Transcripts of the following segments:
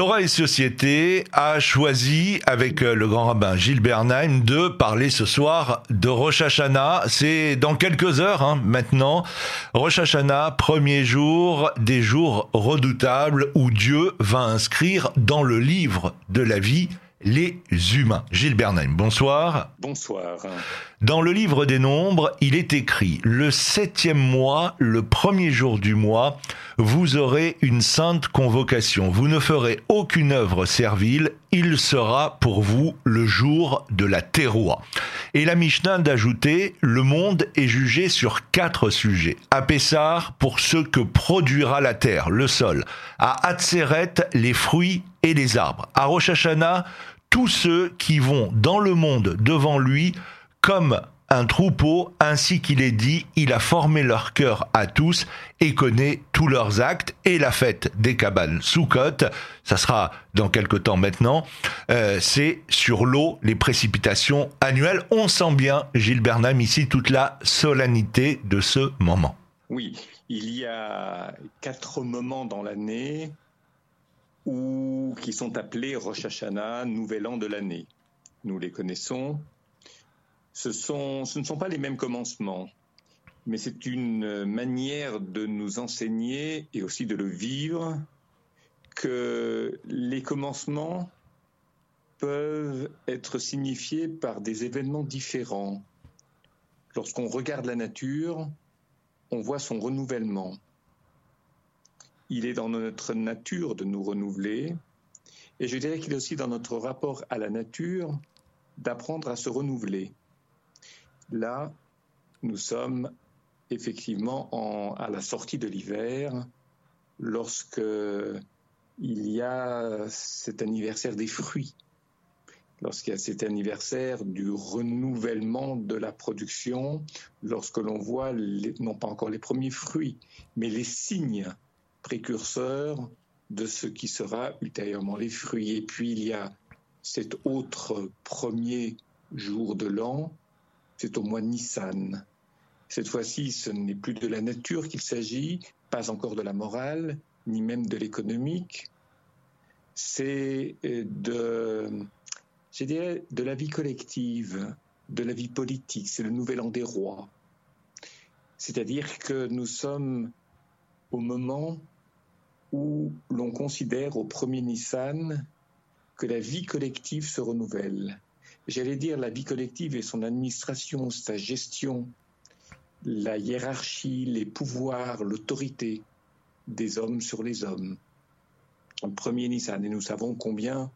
Torah et Société a choisi, avec euh, le grand rabbin Gilles Bernheim, de parler ce soir de Rosh Hashanah. C'est dans quelques heures hein, maintenant. Rosh Hashanah, premier jour des jours redoutables où Dieu va inscrire dans le livre de la vie les humains. Gilles Bernheim, bonsoir. Bonsoir. Dans le livre des nombres, il est écrit, le septième mois, le premier jour du mois, vous aurez une sainte convocation. Vous ne ferez aucune œuvre servile, il sera pour vous le jour de la terroir. Et la Mishnah d'ajouter, le monde est jugé sur quatre sujets. À Pessar, pour ce que produira la terre, le sol. À Hatzeret, les fruits et les arbres. À Rosh Hashanah, tous ceux qui vont dans le monde devant lui comme un troupeau, ainsi qu'il est dit, il a formé leur cœur à tous et connaît tous leurs actes. Et la fête des cabanes Soukot, ça sera dans quelque temps maintenant, euh, c'est sur l'eau, les précipitations annuelles. On sent bien, Gilles Bernam, ici, toute la solennité de ce moment. Oui, il y a quatre moments dans l'année ou qui sont appelés Rosh Hashanah, Nouvel An de l'année. Nous les connaissons. Ce, ce ne sont pas les mêmes commencements, mais c'est une manière de nous enseigner et aussi de le vivre que les commencements peuvent être signifiés par des événements différents. Lorsqu'on regarde la nature, on voit son renouvellement il est dans notre nature de nous renouveler. Et je dirais qu'il est aussi dans notre rapport à la nature d'apprendre à se renouveler. Là, nous sommes effectivement à la sortie de l'hiver, lorsque il y a cet anniversaire des fruits, lorsqu'il y a cet anniversaire du renouvellement de la production, lorsque l'on voit non pas encore les premiers fruits, mais les signes précurseur de ce qui sera ultérieurement les fruits. Et puis il y a cet autre premier jour de l'an, c'est au mois de Nissan. Cette fois-ci, ce n'est plus de la nature qu'il s'agit, pas encore de la morale, ni même de l'économique. C'est euh, de, de la vie collective, de la vie politique. C'est le nouvel an des rois. C'est-à-dire que nous sommes au moment où l'on considère au premier Nissan que la vie collective se renouvelle. J'allais dire la vie collective et son administration, sa gestion, la hiérarchie, les pouvoirs, l'autorité des hommes sur les hommes. Premier Nissan, et nous savons combien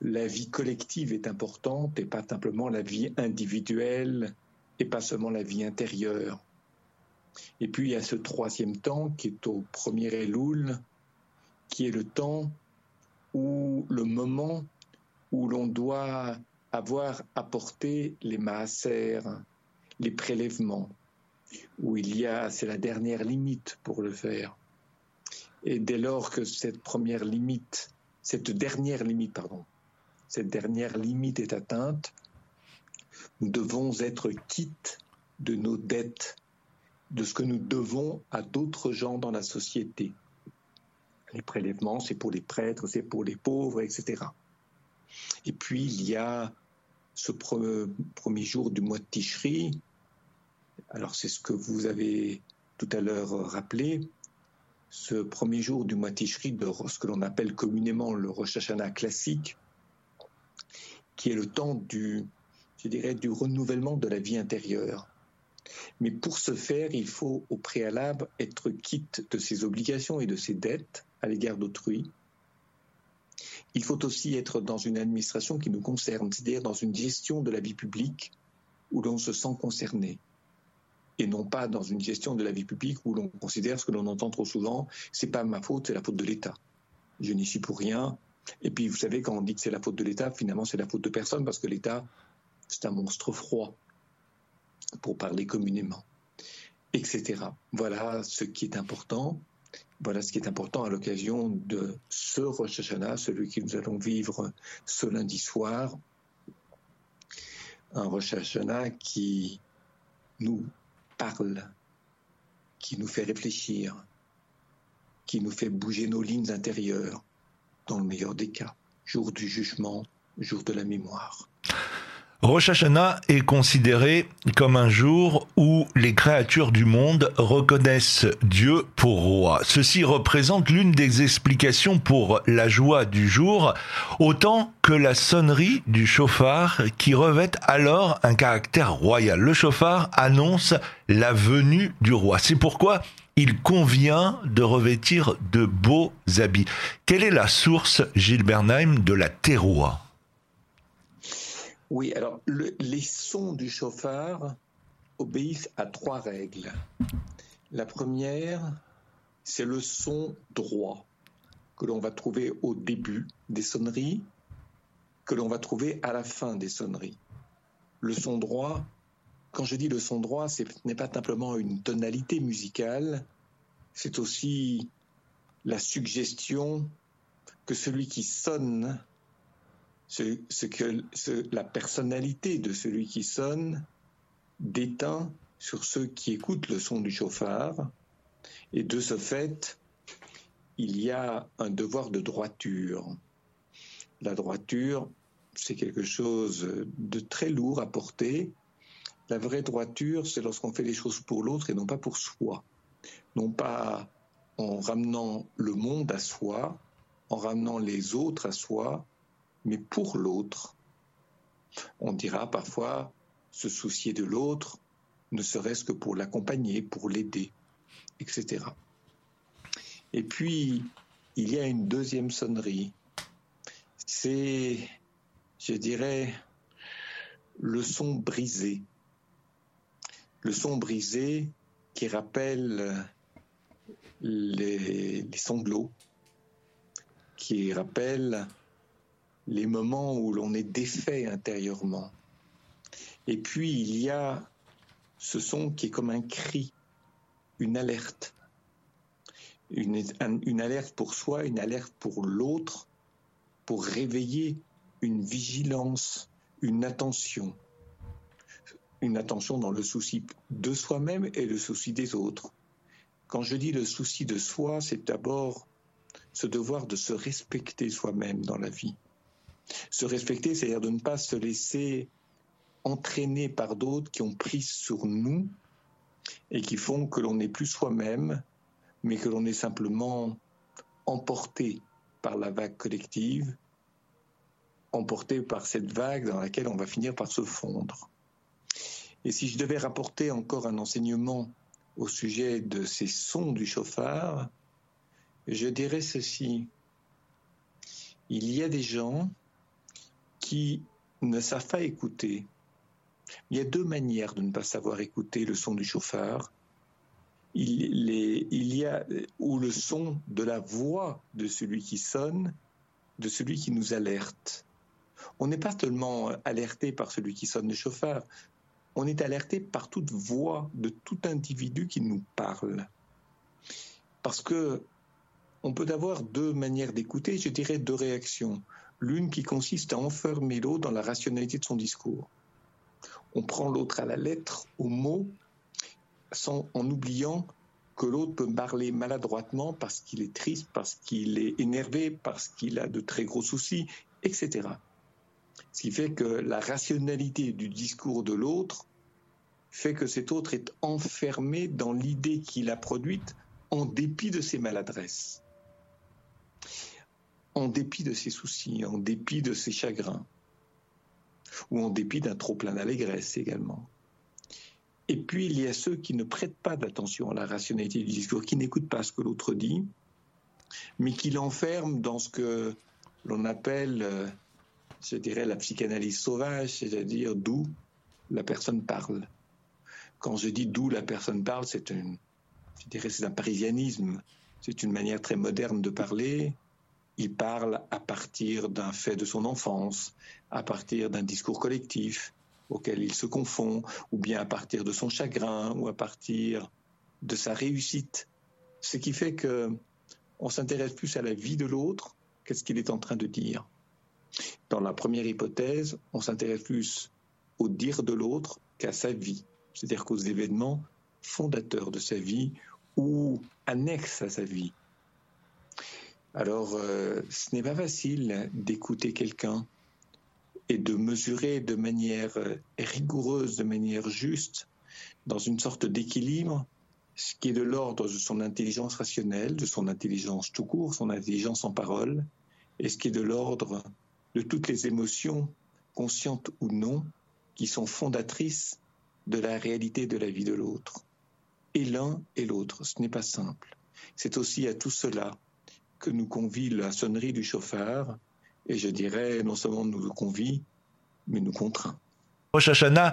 la vie collective est importante et pas simplement la vie individuelle et pas seulement la vie intérieure. Et puis il y a ce troisième temps qui est au premier Elul, qui est le temps où le moment où l'on doit avoir apporté les maaser, les prélèvements, où il y a, c'est la dernière limite pour le faire. Et dès lors que cette première limite, cette dernière limite, pardon, cette dernière limite est atteinte, nous devons être quittes de nos dettes de ce que nous devons à d'autres gens dans la société. Les prélèvements, c'est pour les prêtres, c'est pour les pauvres, etc. Et puis, il y a ce premier jour du mois de Tishri. Alors, c'est ce que vous avez tout à l'heure rappelé. Ce premier jour du mois de Tishri, de ce que l'on appelle communément le Rosh Hashanah classique, qui est le temps du, je dirais, du renouvellement de la vie intérieure. Mais pour ce faire, il faut au préalable être quitte de ses obligations et de ses dettes à l'égard d'autrui. Il faut aussi être dans une administration qui nous concerne, c'est-à-dire dans une gestion de la vie publique où l'on se sent concerné et non pas dans une gestion de la vie publique où l'on considère ce que l'on entend trop souvent, c'est pas ma faute, c'est la faute de l'État. Je n'y suis pour rien. Et puis, vous savez, quand on dit que c'est la faute de l'État, finalement, c'est la faute de personne parce que l'État, c'est un monstre froid pour parler communément, etc. Voilà ce qui est important. Voilà ce qui est important à l'occasion de ce Rosh Hashanah, celui que nous allons vivre ce lundi soir. Un Rosh Hashanah qui nous parle, qui nous fait réfléchir, qui nous fait bouger nos lignes intérieures, dans le meilleur des cas, jour du jugement, jour de la mémoire. Rosh Hashanah est considéré comme un jour où les créatures du monde reconnaissent Dieu pour roi. Ceci représente l'une des explications pour la joie du jour, autant que la sonnerie du chauffard qui revêt alors un caractère royal. Le chauffard annonce la venue du roi. C'est pourquoi il convient de revêtir de beaux habits. Quelle est la source, Gilles de la terroir? Oui, alors les sons du chauffard obéissent à trois règles. La première, c'est le son droit que l'on va trouver au début des sonneries, que l'on va trouver à la fin des sonneries. Le son droit, quand je dis le son droit, ce n'est pas simplement une tonalité musicale, c'est aussi la suggestion que celui qui sonne ce, que la personnalité de celui qui sonne déteint sur ceux qui écoutent le son du chauffard. Et de ce fait, il y a un devoir de droiture. La droiture, c'est quelque chose de très lourd à porter. La vraie droiture, c'est lorsqu'on fait les choses pour l'autre et non pas pour soi. Non pas en ramenant le monde à soi, en ramenant les autres à soi, mais pour l'autre. On dira parfois se soucier de l'autre, ne serait-ce que pour l'accompagner, pour l'aider, etc. Et puis, il y a une deuxième sonnerie. C'est, je dirais, le son brisé. Le son brisé qui rappelle les, sanglots, qui rappelle les moments où l'on est défait intérieurement. Et puis il y a ce son qui est comme un cri, une alerte. Une, une alerte pour soi, une alerte pour l'autre, pour réveiller une vigilance, une attention. Une attention dans le souci de soi-même et le souci des autres. Quand je dis le souci de soi, c'est d'abord ce devoir de se respecter soi-même dans la vie. Se respecter, c'est-à-dire de ne pas se laisser entraîner par d'autres qui ont pris sur nous et qui font que l'on n'est plus soi-même, mais que l'on est simplement emporté par la vague collective, emporté par cette vague dans laquelle on va finir par se fondre. Et si je devais rapporter encore un enseignement au sujet de ces sons du chauffard, je dirais ceci. Il y a des gens qui ne savent pas écouter. Il y a deux manières de ne pas savoir écouter le son du chauffard. Il, il y a ou le son de la voix de celui qui sonne, de celui qui nous alerte. On n'est pas seulement alerté par celui qui sonne le chauffard, on est alerté par toute voix de tout individu qui nous parle. Parce que on peut avoir deux manières d'écouter, je dirais deux réactions l'une qui consiste à enfermer l'autre dans la rationalité de son discours. On prend l'autre à la lettre, au mot, sans, en oubliant que l'autre peut parler maladroitement parce qu'il est triste, parce qu'il est énervé, parce qu'il a de très gros soucis, etc. Ce qui fait que la rationalité du discours de l'autre fait que cet autre est enfermé dans l'idée qu'il a produite en dépit de ses maladresses en dépit de ses soucis, en dépit de ses chagrins, ou en dépit d'un trop plein d'allégresse également. Et puis il y a ceux qui ne prêtent pas d'attention à la rationalité du discours, qui n'écoutent pas ce que l'autre dit, mais qui l'enferment dans ce que l'on appelle, euh, je dirais, la psychanalyse sauvage, c'est-à-dire d'où la personne parle. Quand je dis d'où la personne parle, c'est un, parisianisme. C'est une manière très moderne de parler, il parle à partir d'un fait de son enfance, à partir d'un discours collectif auquel il se confond, ou bien à partir de son chagrin, ou à partir de sa réussite. Ce qui fait que on s'intéresse plus à la vie de l'autre qu'à ce qu'il est en train de dire. Dans la première hypothèse, on s'intéresse plus au dire de l'autre qu'à sa vie, c'est-à-dire qu'aux événements fondateurs de sa vie ou annexes à sa vie. Alors, euh, ce n'est pas facile d'écouter quelqu'un et de mesurer de manière euh, rigoureuse, de manière juste, dans une sorte d'équilibre, ce qui est de l'ordre de son intelligence rationnelle, de son intelligence tout court, son intelligence en parole, et ce qui est de l'ordre de toutes les émotions, conscientes ou non, qui sont fondatrices de la réalité de la vie de l'autre. Et l'un et l'autre, ce n'est pas simple. C'est aussi à tout cela que nous convie la sonnerie du chauffard, et je dirais non seulement nous convie, mais nous contraint. Rosh Hashanah,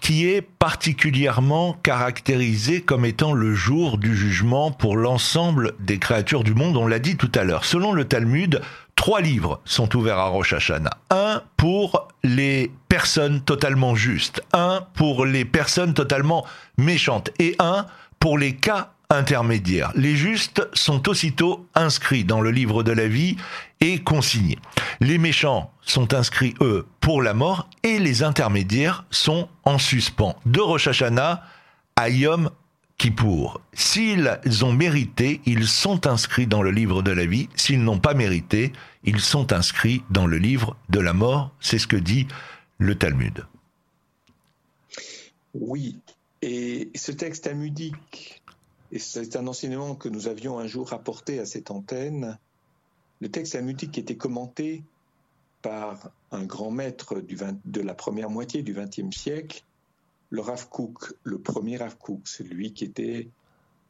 qui est particulièrement caractérisé comme étant le jour du jugement pour l'ensemble des créatures du monde, on l'a dit tout à l'heure. Selon le Talmud, trois livres sont ouverts à Rosh Hashanah. Un pour les personnes totalement justes, un pour les personnes totalement méchantes et un pour les cas intermédiaires. Les justes sont aussitôt inscrits dans le livre de la vie et consignés. Les méchants sont inscrits, eux, pour la mort et les intermédiaires sont en suspens. De Rosh Hashanah à Yom Kippour. S'ils ont mérité, ils sont inscrits dans le livre de la vie. S'ils n'ont pas mérité, ils sont inscrits dans le livre de la mort. C'est ce que dit le Talmud. Oui, et ce texte talmudique et c'est un enseignement que nous avions un jour rapporté à cette antenne. Le texte talmudique était commenté par un grand maître de la première moitié du XXe siècle, le Rav Kook, le premier Rav Kook, celui qui était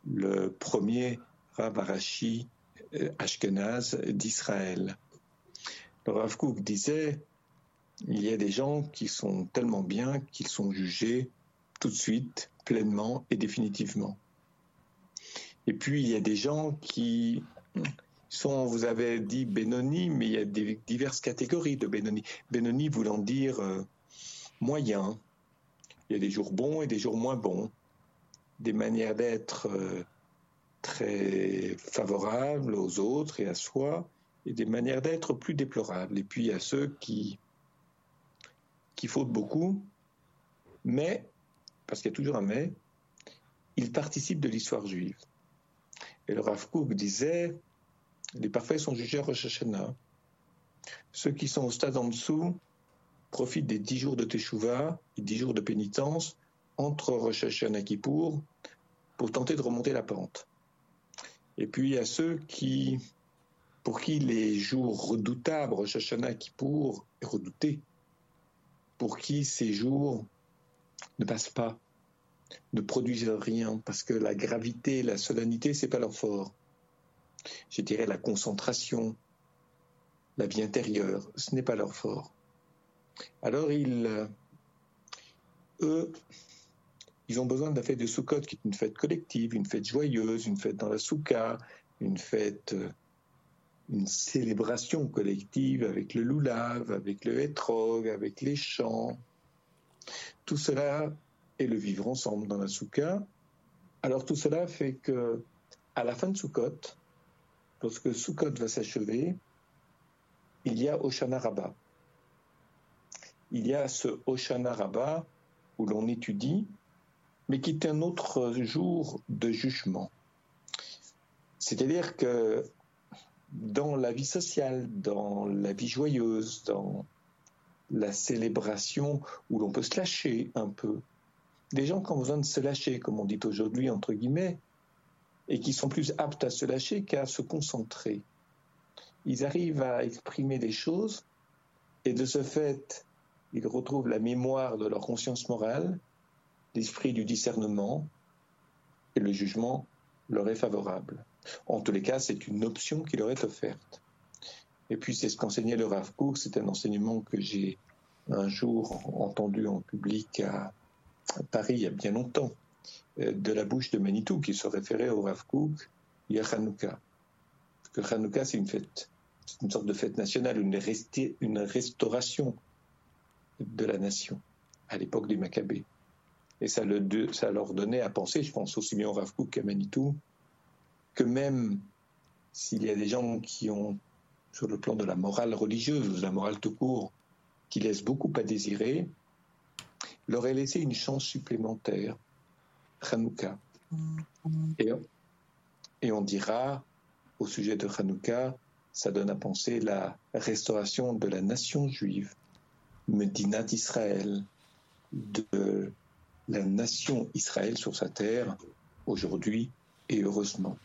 le premier Rav Arashi euh, Ashkenaz d'Israël. Le Rav Kook disait il y a des gens qui sont tellement bien qu'ils sont jugés tout de suite, pleinement et définitivement. Et puis, il y a des gens qui sont, vous avez dit Benoni, mais il y a des, diverses catégories de Benoni. Benoni voulant dire euh, moyen. Il y a des jours bons et des jours moins bons. Des manières d'être euh, très favorables aux autres et à soi, et des manières d'être plus déplorables. Et puis, il y a ceux qui, qui fautent beaucoup, mais, parce qu'il y a toujours un mais, ils participent de l'histoire juive. Et le Rav disait les parfaits sont jugés à Rosh Hashanah. Ceux qui sont au stade en dessous profitent des dix jours de Teshuvah et dix jours de pénitence entre Rosh Hashanah et Kippour pour tenter de remonter la pente. Et puis a ceux qui, pour qui les jours redoutables, Rosh Hashanah, Kippour, est redouté, pour qui ces jours ne passent pas, ne produisent rien parce que la gravité, la solennité, c'est pas leur fort. Je dirais la concentration, la vie intérieure, ce n'est pas leur fort. Alors ils, euh, eux, ils ont besoin de la fête de Sukkot, qui est une fête collective, une fête joyeuse, une fête dans la souka, une fête, euh, une célébration collective avec le loulav, avec le hétrog, avec les chants. Tout cela et le vivre ensemble dans la soukha. Alors tout cela fait que, à la fin de Sukkot, lorsque Sukkot va s'achever, il y a Oshana Rabbah. Il y a ce Oshana Rabbah où l'on étudie, mais qui est un autre jour de jugement. C'est-à-dire que dans la vie sociale, dans la vie joyeuse, dans la célébration où l'on peut se lâcher un peu, des gens qui ont besoin de se lâcher, comme on dit aujourd'hui, entre guillemets, et qui sont plus aptes à se lâcher qu'à se concentrer. Ils arrivent à exprimer des choses, et de ce fait, ils retrouvent la mémoire de leur conscience morale, l'esprit du discernement, et le jugement leur est favorable. En tous les cas, c'est une option qui leur est offerte. Et puis, c'est ce qu'enseignait le Rav Kook, c'est un enseignement que j'ai un jour entendu en public à, Paris il y a bien longtemps, euh, de la bouche de Manitou qui se référait au Rav Kook et à Hanouka. Que Hanouka, c'est une fête, c'est une sorte de fête nationale, une, restauration de la nation à l'époque des Maccabées. Et ça, le, ça leur donnait à penser, je pense aussi bien au Rav qu'à Manitou, que même s'il y a des gens qui ont, sur le plan de la morale religieuse de la morale tout court, qui laissent beaucoup à désirer, leur a laissé une chance supplémentaire, Hanouka. Et, et on dira, au sujet de Hanouka, ça donne à penser la restauration de la nation juive, Medina d'Israël, de la nation Israël sur sa terre, aujourd'hui et heureusement.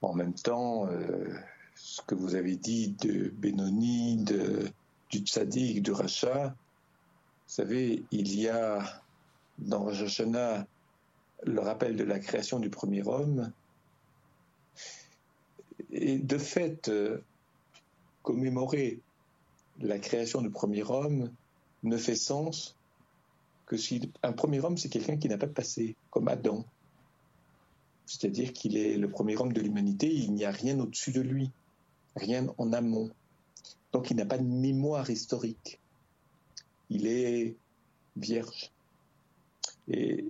En même temps, euh, ce que vous avez dit de Benoni, de, du Tzadik, du Racha, vous savez, il y a dans Rosh le rappel de la création du premier homme. Et de fait, euh, commémorer la création du premier homme ne fait sens que si un premier homme, c'est quelqu'un qui n'a pas de passé, comme Adam. C'est-à-dire qu'il est le premier homme de l'humanité, il n'y a rien au-dessus de lui rien en amont. Donc il n'a pas de mémoire historique. Il est vierge. Et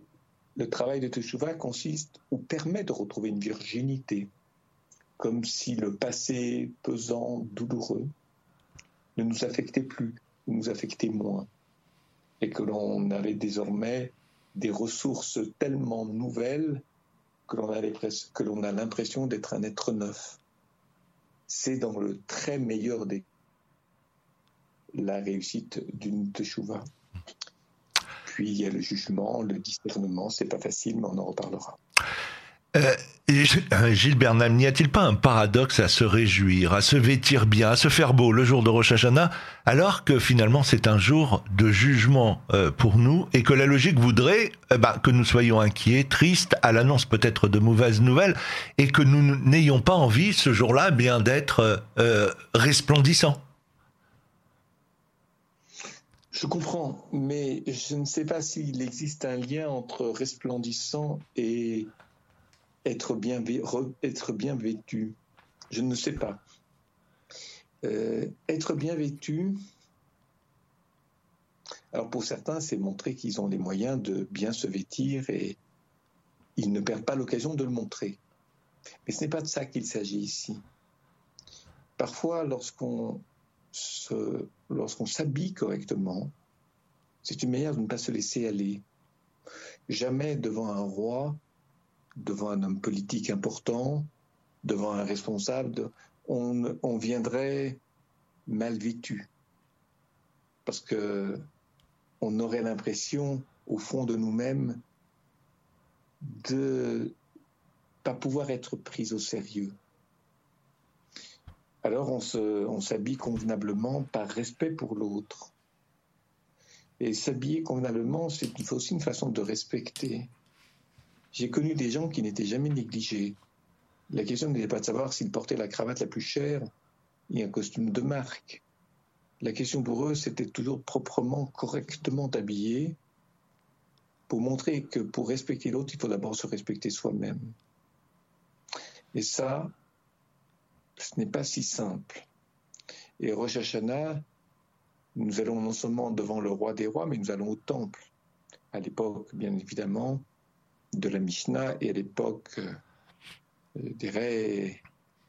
le travail de Teshuvah consiste ou permet de retrouver une virginité, comme si le passé pesant, douloureux, ne nous affectait plus, nous affectait moins, et que l'on avait désormais des ressources tellement nouvelles que l'on a l'impression d'être un être neuf c'est dans le très meilleur des la réussite d'une teshuva. Puis il y a le jugement, le discernement, c'est pas facile, mais on en reparlera. Euh, euh, Gilles Bernal, n'y a-t-il pas un paradoxe à se réjouir, à se vêtir bien, à se faire beau le jour de Rosh Hashanah, alors que finalement c'est un jour de jugement euh, pour nous et que la logique voudrait bah, que nous soyons inquiets, tristes à l'annonce peut-être de mauvaises nouvelles et que nous n'ayons pas envie ce jour-là bien d'être resplendissants? Je comprends, mais je ne sais pas s'il existe un lien entre resplendissant et être bien, vêtu Je ne sais pas. Euh, être bien vêtu, alors pour certains, c'est montrer qu'ils ont les moyens de bien se vêtir et ils ne perdent pas l'occasion de le montrer. Mais ce n'est pas de ça qu'il s'agit ici. Parfois, lorsqu'on lorsqu'on s'habille correctement, c'est une manière de ne pas se laisser aller. Jamais devant un roi, devant un homme politique important, devant un responsable, on, viendrait mal vêtu. Parce que on aurait l'impression, au fond de nous-mêmes, de pas pouvoir être pris au sérieux. Alors on s'habille convenablement par respect pour l'autre. Et s'habiller convenablement, c'est aussi une façon de respecter. J'ai connu des gens qui n'étaient jamais négligés. La question n'était pas de savoir s'ils portaient la cravate la plus chère et un costume de marque. La question pour eux, c'était toujours proprement, correctement habillé pour montrer que pour respecter l'autre, il faut d'abord se respecter soi-même. Et ça, ce n'est pas si simple. Et Rosh Hashanah, nous allons non seulement devant le roi des rois, mais nous allons au temple. À l'époque, bien évidemment, de la Mishnah et à l'époque, euh, je dirais,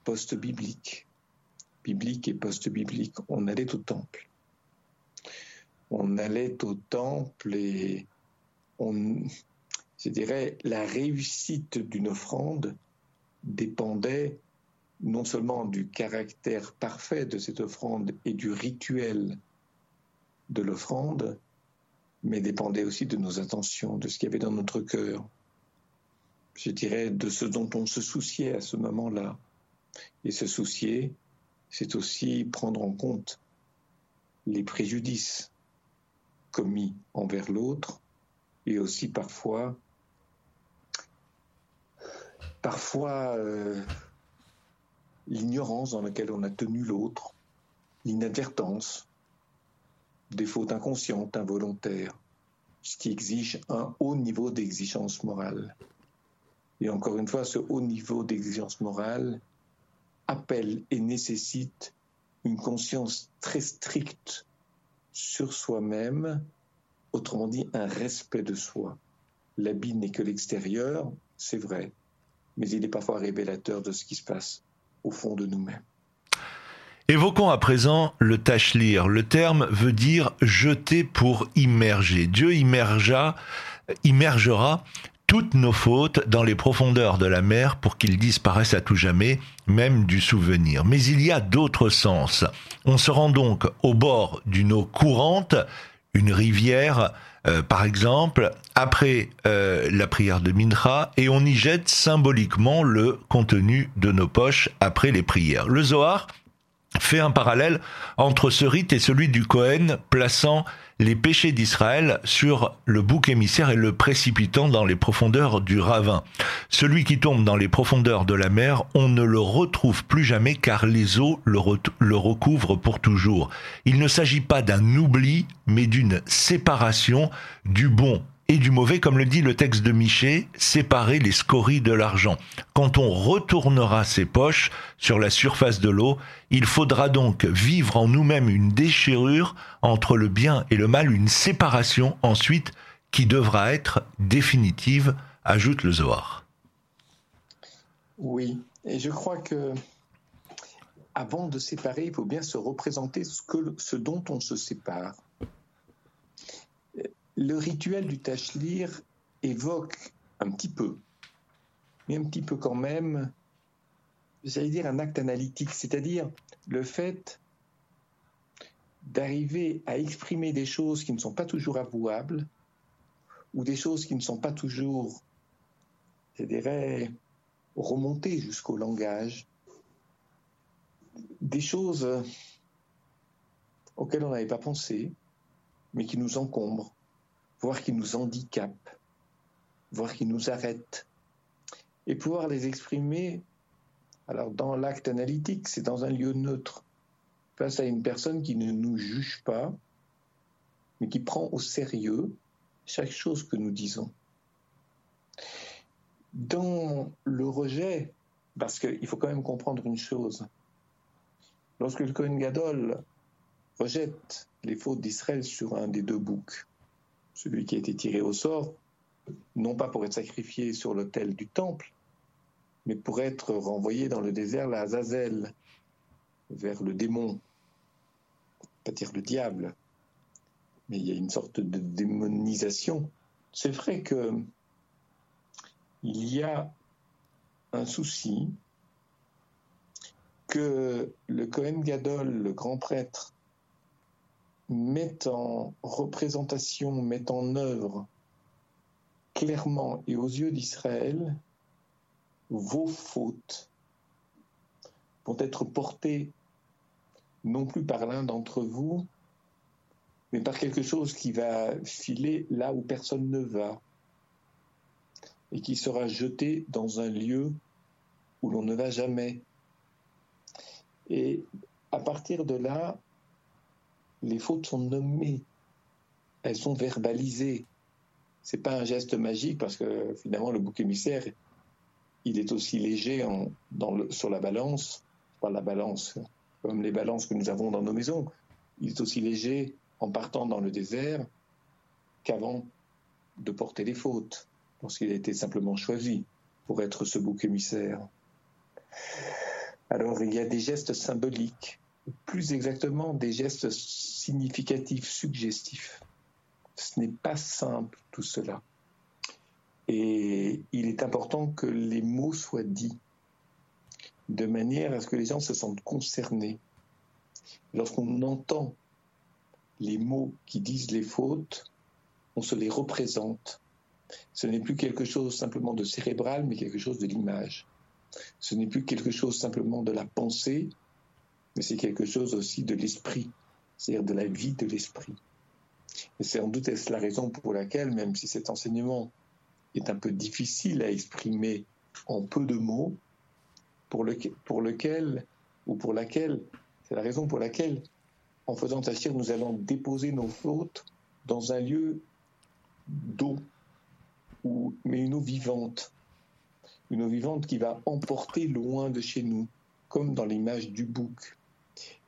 post-biblique. Biblique et post-biblique. On allait au temple. On allait au temple et on, je dirais, la réussite d'une offrande dépendait non seulement du caractère parfait de cette offrande et du rituel de l'offrande, mais dépendait aussi de nos intentions, de ce qu'il y avait dans notre cœur je dirais, de ce dont on se souciait à ce moment-là. Et se soucier, c'est aussi prendre en compte les préjudices commis envers l'autre et aussi parfois, parfois euh, l'ignorance dans laquelle on a tenu l'autre, l'inadvertance, des fautes inconscientes, involontaires, ce qui exige un haut niveau d'exigence morale. Et encore une fois, ce haut niveau d'exigence morale appelle et nécessite une conscience très stricte sur soi-même, autrement dit un respect de soi. L'habit n'est que l'extérieur, c'est vrai, mais il est parfois révélateur de ce qui se passe au fond de nous-mêmes. Évoquons à présent le tachlir. Le terme veut dire jeter pour immerger. Dieu immergera toutes nos fautes dans les profondeurs de la mer pour qu'ils disparaissent à tout jamais, même du souvenir. Mais il y a d'autres sens. On se rend donc au bord d'une eau courante, une rivière, euh, par exemple, après euh, la prière de Mincha, et on y jette symboliquement le contenu de nos poches après les prières. Le Zohar fait un parallèle entre ce rite et celui du Cohen, plaçant les péchés d'Israël sur le bouc émissaire et le précipitant dans les profondeurs du ravin. Celui qui tombe dans les profondeurs de la mer, on ne le retrouve plus jamais car les eaux le, le recouvrent pour toujours. Il ne s'agit pas d'un oubli, mais d'une séparation du bon et du mauvais, comme le dit le texte de Miché, séparer les scories de l'argent. Quand on retournera ses poches sur la surface de l'eau, il faudra donc vivre en nous-mêmes une déchirure entre le bien et le mal, une séparation ensuite qui devra être définitive, ajoute le Zohar. Oui, et je crois que avant de séparer, il faut bien se représenter ce dont on se sépare le rituel du Tachlir évoque un petit peu, mais un petit peu quand même, j'allais dire un acte analytique, c'est-à-dire le fait d'arriver à exprimer des choses qui ne sont pas toujours avouables ou des choses qui ne sont pas toujours, je dirais, remontées jusqu'au langage, des choses auxquelles on n'avait pas pensé, mais qui nous encombrent voir qui nous handicape, voir qui nous arrête, et pouvoir les exprimer. Alors dans l'acte analytique, c'est dans un lieu neutre, face à une personne qui ne nous juge pas, mais qui prend au sérieux chaque chose que nous disons. Dans le rejet, parce qu'il faut quand même comprendre une chose, lorsque le Kohen Gadol rejette les fautes d'Israël sur un des deux boucs, celui qui a été tiré au sort, non pas pour être sacrifié sur l'autel du temple, mais pour être renvoyé dans le désert, la Azazel, vers le démon, pas dire le diable, mais il y a une sorte de démonisation. C'est vrai que il y a un souci que le Cohen Gadol, le grand prêtre, met en représentation, met en œuvre clairement et aux yeux d'Israël vos fautes vont être portées non plus par l'un d'entre vous, mais par quelque chose qui va filer là où personne ne va et qui sera jeté dans un lieu où l'on ne va jamais. Et à partir de là, les fautes sont nommées, elles sont verbalisées. C'est pas un geste magique parce que finalement le bouc émissaire, il est aussi léger sur la balance, la balance comme les balances que nous avons dans nos maisons. Il est aussi léger en partant dans le désert qu'avant de porter les fautes, lorsqu'il a été simplement choisi pour être ce bouc émissaire. Alors il y a des gestes symboliques plus exactement des gestes significatifs, suggestifs. Ce n'est pas simple tout cela. Et il est important que les mots soient dits de manière à ce que les gens se sentent concernés. Lorsqu'on entend les mots qui disent les fautes, on se les représente. Ce n'est plus quelque chose simplement de cérébral, mais quelque chose de l'image. Ce n'est plus quelque chose simplement de la pensée, mais c'est quelque chose aussi de l'esprit, c'est-à-dire de la vie de l'esprit. Et c'est en doute est-ce la raison pour laquelle, même si cet enseignement est un peu difficile à exprimer en peu de mots, pour, pour lequel, ou pour laquelle, c'est la raison pour laquelle, en faisant Tachir, nous allons déposer nos fautes dans un lieu d'eau, mais une eau vivante, une eau vivante qui va emporter loin de chez nous, comme dans l'image du bouc.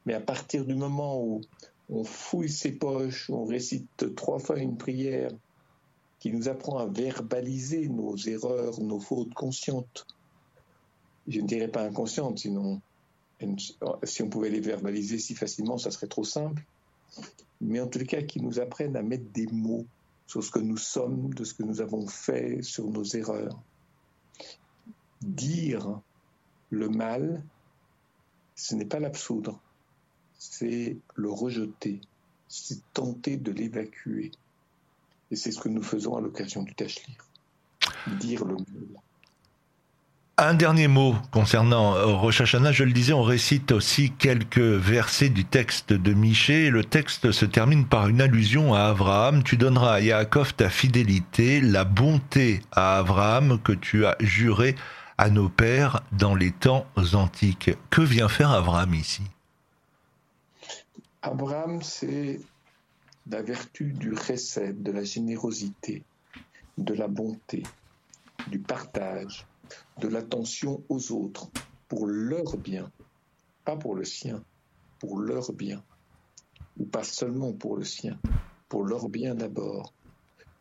Mais à partir du moment où on fouille ses poches, on récite trois fois une prière qui nous apprend à verbaliser nos erreurs, nos fautes conscientes, je ne dirais pas inconscientes, sinon si on pouvait les verbaliser si facilement, ça serait trop simple, mais en tout cas qui nous apprennent à mettre des mots sur ce que nous sommes, de ce que nous avons fait, sur nos erreurs. Dire le mal, ce n'est pas l'absoudre, c'est le rejeter, c'est tenter de l'évacuer. Et c'est ce que nous faisons à l'occasion du Tachlir. Dire le mal. Un dernier mot concernant euh, Rosh Hashanah, je le disais, on récite aussi quelques versets du texte de Michée. Le texte se termine par une allusion à Abraham. Tu donneras à Yaakov ta fidélité, la bonté à Abraham que tu as juré à nos pères dans les temps antiques. Que vient faire Abraham ici? Abraham, c'est la vertu du recède, de la générosité, de la bonté, du partage de l'attention aux autres pour leur bien, pas pour le sien, pour leur bien, ou pas seulement pour le sien, pour leur bien d'abord.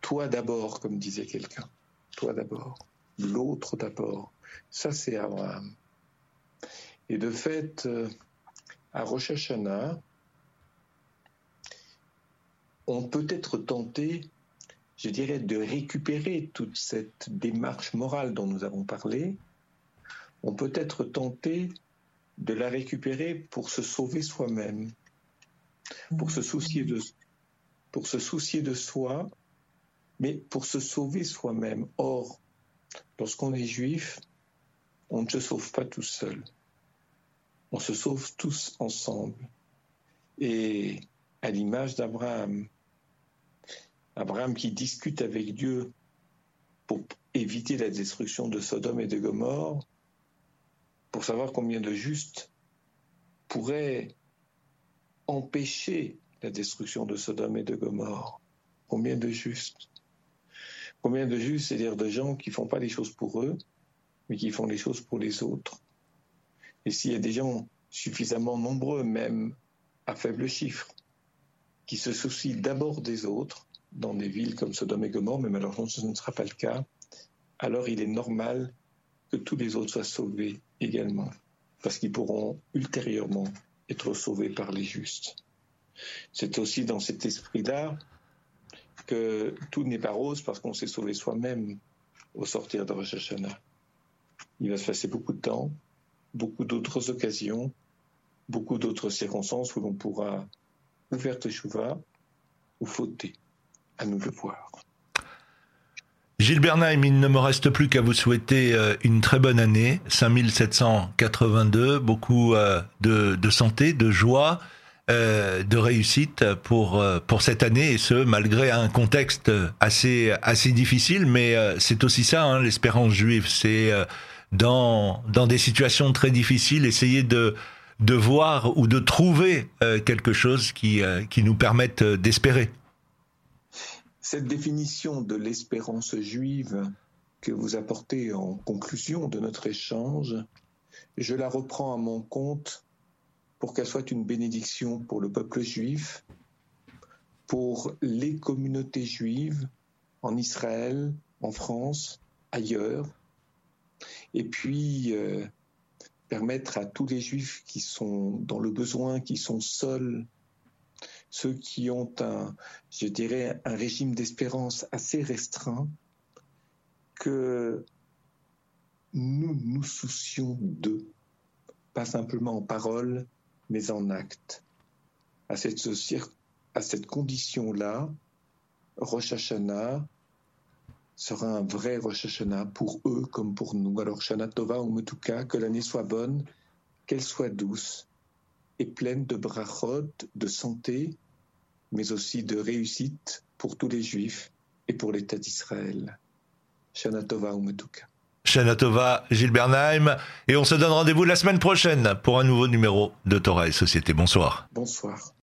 Toi d'abord, comme disait quelqu'un, toi d'abord, l'autre d'abord. Ça, c'est Abraham. Et de fait, euh, à Rosh Hashanah, on peut être tenté je dirais, de récupérer toute cette démarche morale dont nous avons parlé, on peut être tenté de la récupérer pour se sauver soi-même, pour se soucier de, pour se soucier de soi, mais pour se sauver soi-même. Or, lorsqu'on est juif, on ne se sauve pas tout seul. On se sauve tous ensemble. Et à l'image d'Abraham, Abraham qui discute avec Dieu pour éviter la destruction de Sodome et de Gomorre, pour savoir combien de justes pourraient empêcher la destruction de Sodome et de Gomorre. Combien de justes? Combien de justes, c'est-à-dire de gens qui ne font pas les choses pour eux, mais qui font les choses pour les autres. Et s'il y a des gens suffisamment nombreux, même à faible chiffre, qui se soucient d'abord des autres, dans des villes comme Sodome et Gomorre, mais malheureusement ce ne sera pas le cas, alors il est normal que tous les autres soient sauvés également, parce qu'ils pourront ultérieurement être sauvés par les justes. C'est aussi dans cet esprit-là que tout n'est pas rose parce qu'on s'est sauvé soi-même au sortir de Rosh Hashanah. Il va se passer beaucoup de temps, beaucoup d'autres occasions, beaucoup d'autres circonstances où l'on pourra ou faire teshuva ou fauter à nous voir. Gilles Bernheim, il ne me reste plus qu'à vous souhaiter euh, une très bonne année, 5782, beaucoup euh, de, de santé, de joie, euh, de réussite pour pour cette année et ce malgré un contexte assez assez difficile, mais c'est aussi ça hein, l'espérance juive, c'est dans dans des situations très difficiles essayer de de voir ou de trouver quelque chose qui qui nous permette d'espérer. Cette définition de l'espérance juive que vous apportez en conclusion de notre échange, je la reprends à mon compte pour qu'elle soit une bénédiction pour le peuple juif, pour les communautés juives en Israël, en France, ailleurs, et puis euh, permettre à tous les juifs qui sont dans le besoin, qui sont seuls, ceux qui ont un, je dirais, un régime d'espérance assez restreint, que nous nous soucions d'eux, pas simplement en parole, mais en acte. À cette, condition-là, Rosh Hashanah sera un vrai Rosh Hashanah pour eux comme pour nous. Alors Shana Tova ou Metuka, que l'année soit bonne, qu'elle soit douce et pleine de brachot, de santé, mais aussi de réussite pour tous les Juifs et pour l'État d'Israël. Shana Tova Umetuka. Shana Tova, Gilles Bernheim, et on se donne rendez-vous la semaine prochaine pour un nouveau numéro de Torah et Société. Bonsoir. Bonsoir.